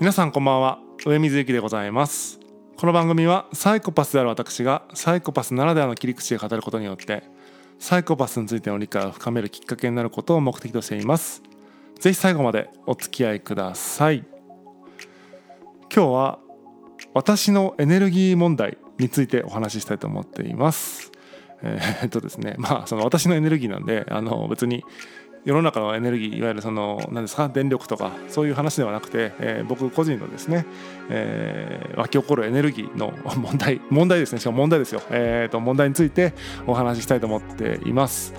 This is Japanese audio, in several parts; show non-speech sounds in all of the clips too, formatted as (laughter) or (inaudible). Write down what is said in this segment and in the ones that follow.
皆さんこんばんは。上水幸でございます。この番組はサイコパスである私がサイコパスならではの切り口で語ることによってサイコパスについての理解を深めるきっかけになることを目的としています。ぜひ最後までお付き合いください。今日は私のエネルギー問題についてお話ししたいと思っています。えー、っとですね。まあその私のエネルギーなんであの別に世の中のエネルギーいわゆるその何ですか電力とかそういう話ではなくて、えー、僕個人のですね、えー、湧き起こるエネルギーの問題 (laughs) 問題ですね。しかも問題ですよ、えーと、問題についてお話ししたいと思っています。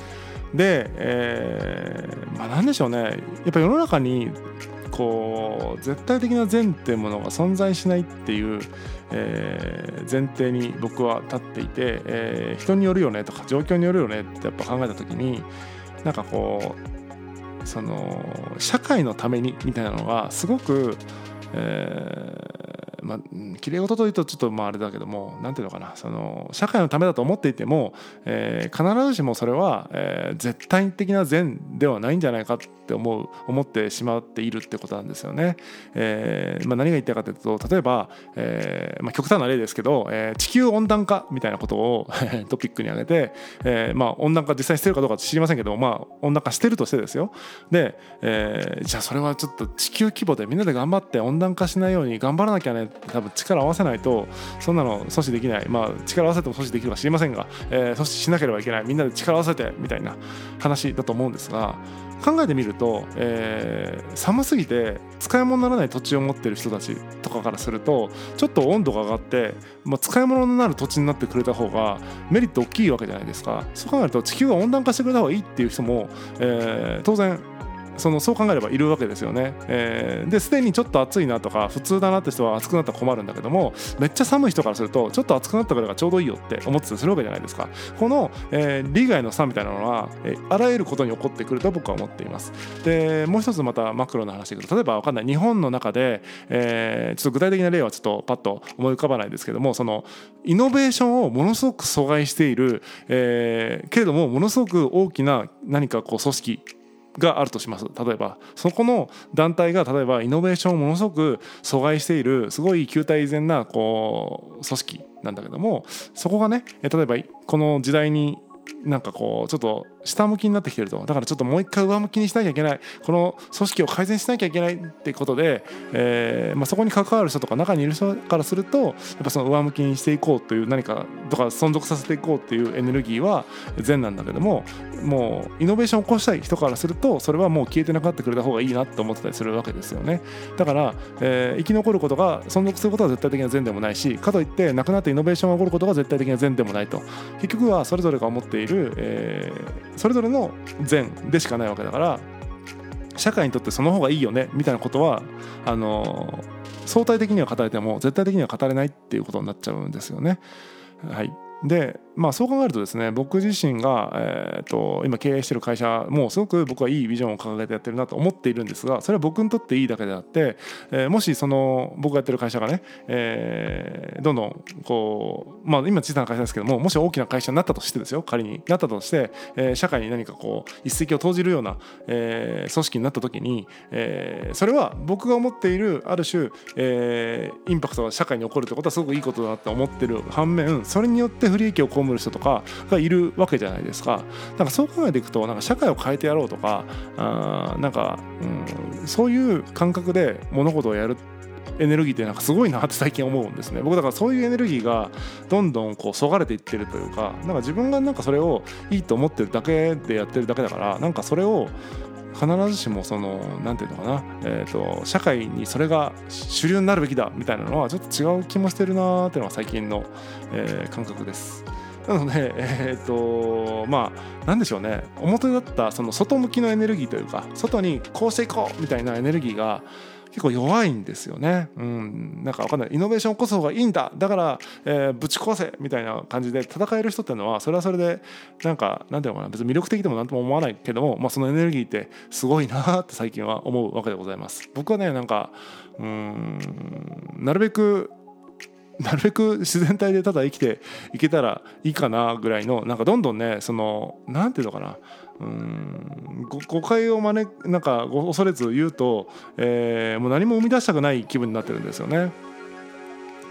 で、えー、まあ何でしょうね。やっぱ世の中にこう絶対的な善っていうものが存在しないっていう、えー、前提に僕は立っていて、えー、人によるよねとか状況によるよねってやっぱ考えた時になんかこうその社会のためにみたいなのがすごく、えーまあきれい事というとちょっとまああれだけども何ていうのかなその社会のためだと思っていても、えー、必ずしもそれは、えー、絶対的な善ではないんじゃないかって思う思ってしまっているってことなんですよね。えーまあ、何が言いたいかというと例えば、えーまあ、極端な例ですけど、えー、地球温暖化みたいなことを (laughs) トピックに挙げて、えーまあ、温暖化実際してるかどうか知りませんけど、まあ、温暖化してるとしてですよ。で、えー、じゃあそれはちょっと地球規模でみんなで頑張って温暖化しないように頑張らなきゃね多分力を合わせないとそんなの阻止できない。まあ力を合わせても阻止できるか知りませんが、えー、阻止しなければいけない。みんなで力を合わせてみたいな話だと思うんですが考えてみると、えー、寒すぎて使い物にならない土地を持ってる人たちとかからするとちょっと温度が上がって、まあ、使い物になる土地になってくれた方がメリット大きいわけじゃないですか。そう考えると地球が温暖化してくれた方がいいっていう人も、えー、当然そのそう考えればいるわけですよね。えー、ですでにちょっと暑いなとか普通だなって人は暑くなったら困るんだけどもめっちゃ寒い人からするとちょっと暑くなったからがちょうどいいよって思ってたりするわけじゃないですか。この、えー、利害の差みたいなのは、えー、あらゆることに起こってくると僕は思っています。でもう一つまたマクロな話でいくと例えば分かんない日本の中で、えー、ちょっと具体的な例はちょっとパッと思い浮かばないですけどもそのイノベーションをものすごく阻害している、えー、けれどもものすごく大きな何かこう組織があるとします。例えばそこの団体が例えばイノベーションをものすごく阻害しているすごい球体依然なこう組織なんだけどもそこがね例えばこの時代になんかこうちょっと下向きになってきてるとだからちょっともう一回上向きにしなきゃいけない。この組織を改善しなきゃいけないってことで、えーまあ、そこに関わる人とか中にいる人からするとやっぱその上向きにしていこうという何かとか存続させていこうっていうエネルギーは善なんだけどももうイノベーションを起こしたい人からするとそれはもう消えてなくなってくれた方がいいなって思ってたりするわけですよね。だから、えー、生き残ることが存続することは絶対的な善でもないしかといってなくなってイノベーションが起こることが絶対的な善でもないと。結局はそれぞれが思っている、えー、それぞれの善でしかないわけだから社会にとってその方がいいよねみたいなことはあの相対的には語れても絶対的には語れないっていうことになっちゃうんですよね。はいでまあそう考えるとですね僕自身が、えーと、今経営してる会社もすごく僕はいいビジョンを掲げてやってるなと思っているんですがそれは僕にとっていいだけであって、えー、もしその僕がやってる会社がね、えー、どんどんこうまあ今小さな会社ですけどももし大きな会社になったとしてですよ仮になったとして、えー、社会に何かこう一石を投じるような、えー、組織になった時に、えー、それは僕が思っているある種、えー、インパクトが社会に起こるってことはすごくいいことだなって思ってる反面それによって不利益を被る人とかがいるわけじゃないですか。なんかそう考えていくとなんか社会を変えてやろうとかあなんか、うん、そういう感覚で物事をやるエネルギーってなんかすごいなって (laughs) 最近思うんですね僕だからそういうエネルギーがどんどんこうそがれていってるというかなんか自分がなんかそれをいいと思ってるだけでやってるだけだからなんかそれを必ずしもその何て言うのかな、えーと、社会にそれが主流になるべきだみたいなのはちょっと違う気もしてるなーっていうのが最近の、えー、感覚です。なので、えっ、ー、とまあ何でしょうね表だったその外向きのエネルギーというか外にこうしていこうみたいなエネルギーが結構弱いんですよね。うん、なんかわかんない。イノベーション起こす方がいいんだ。だから、えー、ぶち壊せみたいな感じで戦える人っていうのは、それはそれで、なんか、なんていうのかな、別に魅力的でもなんとも思わないけども、まあ、そのエネルギーってすごいなって最近は思うわけでございます。僕はね、なんか、うん、なるべくなるべく自然体でただ生きていけたらいいかなぐらいのなんかどんどんねその何て言うのかなうん誤解を招なんか恐れず言うと、えー、もう何も生み出したくない気分になってるんですよね。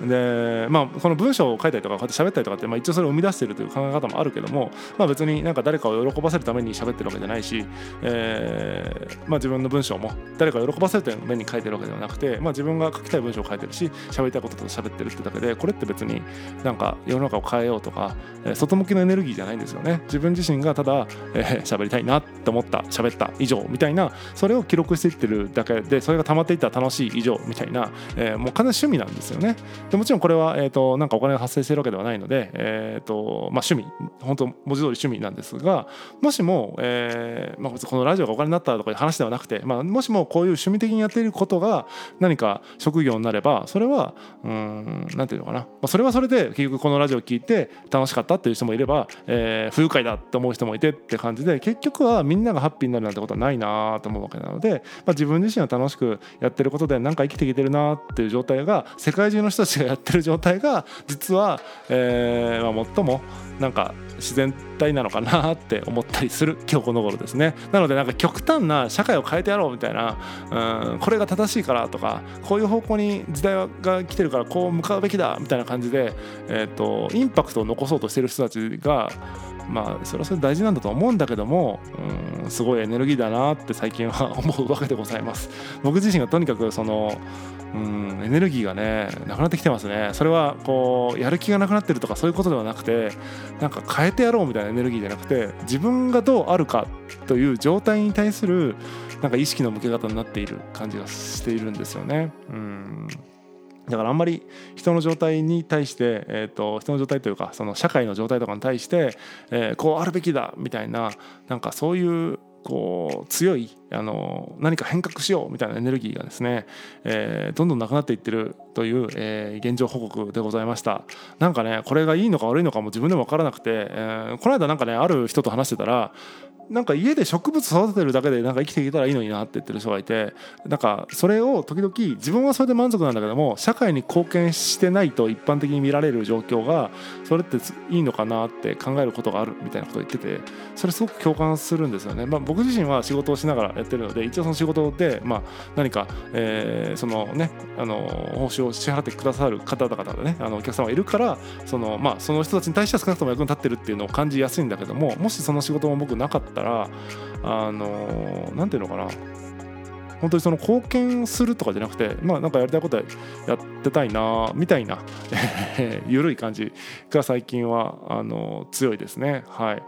でまあこの文章を書いたりとかこうやって喋ったりとかって、まあ、一応それを生み出してるという考え方もあるけども、まあ、別になんか誰かを喜ばせるために喋ってるわけじゃないし、えーまあ、自分の文章も誰かを喜ばせるために書いてるわけではなくて、まあ、自分が書きたい文章を書いてるし喋りたいことと喋ってるってだけでこれって別になんか世の中を変えようとか、えー、外向きのエネルギーじゃないんですよね。自分自身がただ喋、えー、りたいなって思った喋った以上みたいなそれを記録していってるだけでそれが溜まっていったら楽しい以上みたいな、えー、もう完全趣味なんですよね。でもちろんこれは、えーと、なんかお金が発生してるわけではないので、えーとまあ、趣味本当文字通り趣味なんですがもしも、えーまあ、このラジオがお金になったとかいう話ではなくて、まあ、もしもこういう趣味的にやっていることが何か職業になればそれはうんなんていうのかな、まあ、それはそれで結局このラジオを聞いて楽しかったっていう人もいれば、えー、不愉快だって思う人もいてって感じで結局はみんながハッピーになるなんてことはないなと思うわけなので、まあ、自分自身は楽しくやってることで何か生きてきてるなっていう状態が世界中の人たちがやってる状態が実は、えーまあ、最もなんか自然体なのかなって思ったりする (laughs) 今日この頃ですね。なのでなんか極端な社会を変えてやろうみたいなうんこれが正しいからとかこういう方向に時代が来てるからこう向かうべきだみたいな感じで、えーと、インパクトを残そうとしてる人たちがまあそれはそれ大事なんだと思うんだけどもうんすごいエネルギーだなって最近は思うわけでございます。(laughs) 僕自身がとにかくそのうんエネルギーがねなくなってきてますね。それはこうやる気がなくなってるとかそういうことではなくてなんか変えてやろうみたいなエネルギーじゃなくて自分がどうあるかという状態に対するなんか意識の向け方になっている感じがしているんですよね。うん。だからあんまり人の状態に対して、えーと、人の状態というかその社会の状態とかに対して、えー、こうあるべきだみたいななんかそういうこう強いあの何か変革しようみたいなエネルギーがですね、えー、どんどんなくなっていってるという、えー、現状報告でございましたなんかねこれがいいのか悪いのかも自分でも分からなくて、えー、この間なんかねある人と話してたらなんか家で植物育ててるだけでなんか生きていけたらいいのになって言ってる人がいてなんかそれを時々自分はそれで満足なんだけども社会に貢献してないと一般的に見られる状況がそれっていいのかなって考えることがあるみたいなことを言っててそれすごく共感するんですよね。まあ、僕自身は仕事をしながらやってるので一応その仕事で、まあ、何か、えー、そのねあの報酬を支払ってくださる方々がねあのお客様がいるからその,、まあ、その人たちに対しては少なくとも役に立ってるっていうのを感じやすいんだけどももしその仕事も僕なかったらあの何て言うのかな。本当にその貢献するとかじゃなくてまあなんかやりたいことやってたいなみたいな (laughs) 緩い感じが最近はあの強いですね。はい。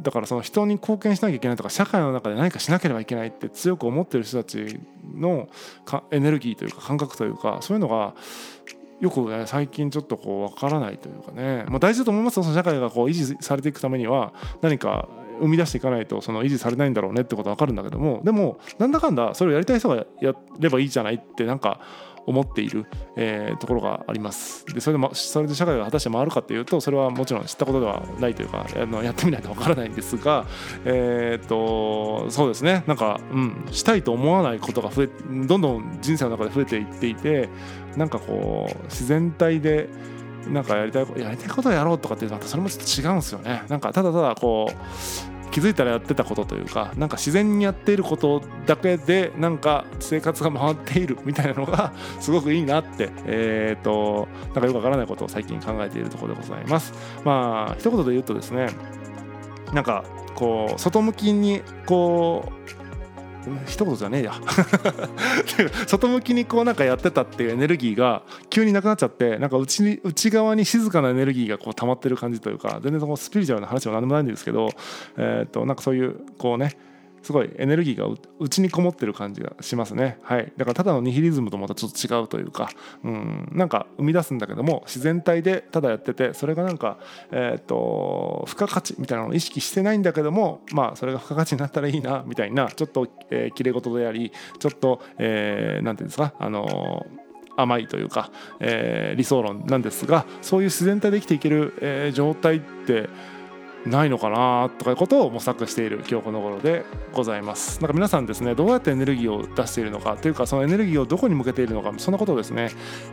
だからその人に貢献しなきゃいけないとか社会の中で何かしなければいけないって強く思ってる人たちのエネルギーというか感覚というかそういうのがよくね最近ちょっとこう分からないというかね、まあ、大事だと思います。その社会がこう維持されていくためには何か生み出していかないとその維持されないんだろうねってことは分かるんだけどもでもなんだかんだそれをやりたい人がやればいいじゃないってなんか思っている、えー、ところがあります。でそれでそれで社会が果たして回るかっていうとそれはもちろん知ったことではないというかあのやってみないとわからないんですがえっ、とそうですね。なんか、うん、したいと思わないことが増えどんどん人生の中で増えていっていてなんかこう自然体でなんかやりたいやりたいことをやろうとかってまたそれもちょっと違うんですよね。なんかただただこう気づいたらやってたことというかなんか自然にやっていることだけでなんか生活が回っているみたいなのが (laughs) すごくいいなってえっ、ー、となんかよくわからないことを最近考えているところでございます。まあ一言で言うとですねなんかこう外向きにこう一言じゃねえや。(laughs) 外向きにこうなんかやってたっていうエネルギーが急になくなっちゃってなんか内内側に静かなエネルギーがこう溜まってる感じというか全然そのスピリチュアルな話は何でもないんですけど、えー、となんかそういうこうねすごいエネルギーが内にこもってる感じがしますね。はい。だからただのニヒリズムとまたちょっと違うというか。うん。なんか生み出すんだけども自然体でただやっててそれがなんかえっ、ー、と付加価値みたいなのを意識してないんだけどもまあそれが付加価値になったらいいなみたいなちょっと、えー、綺麗事でありちょっと何、えー、て言うんですか？あの甘いというか、えー、理想論なんですがそういう自然体で生きていける、えー、状態ってないのかなとかいうことを模索している今日この頃でございます。なんか皆さんですねどうやってエネルギーを出しているのかというかそのエネルギーをどこに向けているのかそんなことをですね、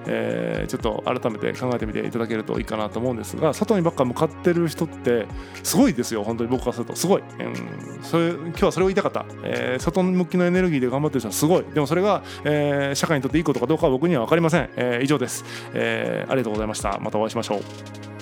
えー、ちょっと改めて考えてみていただけるといいかなと思うんですが外にばっか向かってる人ってすごいですよ本当に僕からすると。すごい、うん、それ今日はそれを言いたかった、えー、外向きのエネルギーで頑張ってる人はすごい。でもそれが、えー、社会にとっていいことかどうかは僕には分かりません、えー、以上です、えー、ありがとうございました。またお会いしましょう。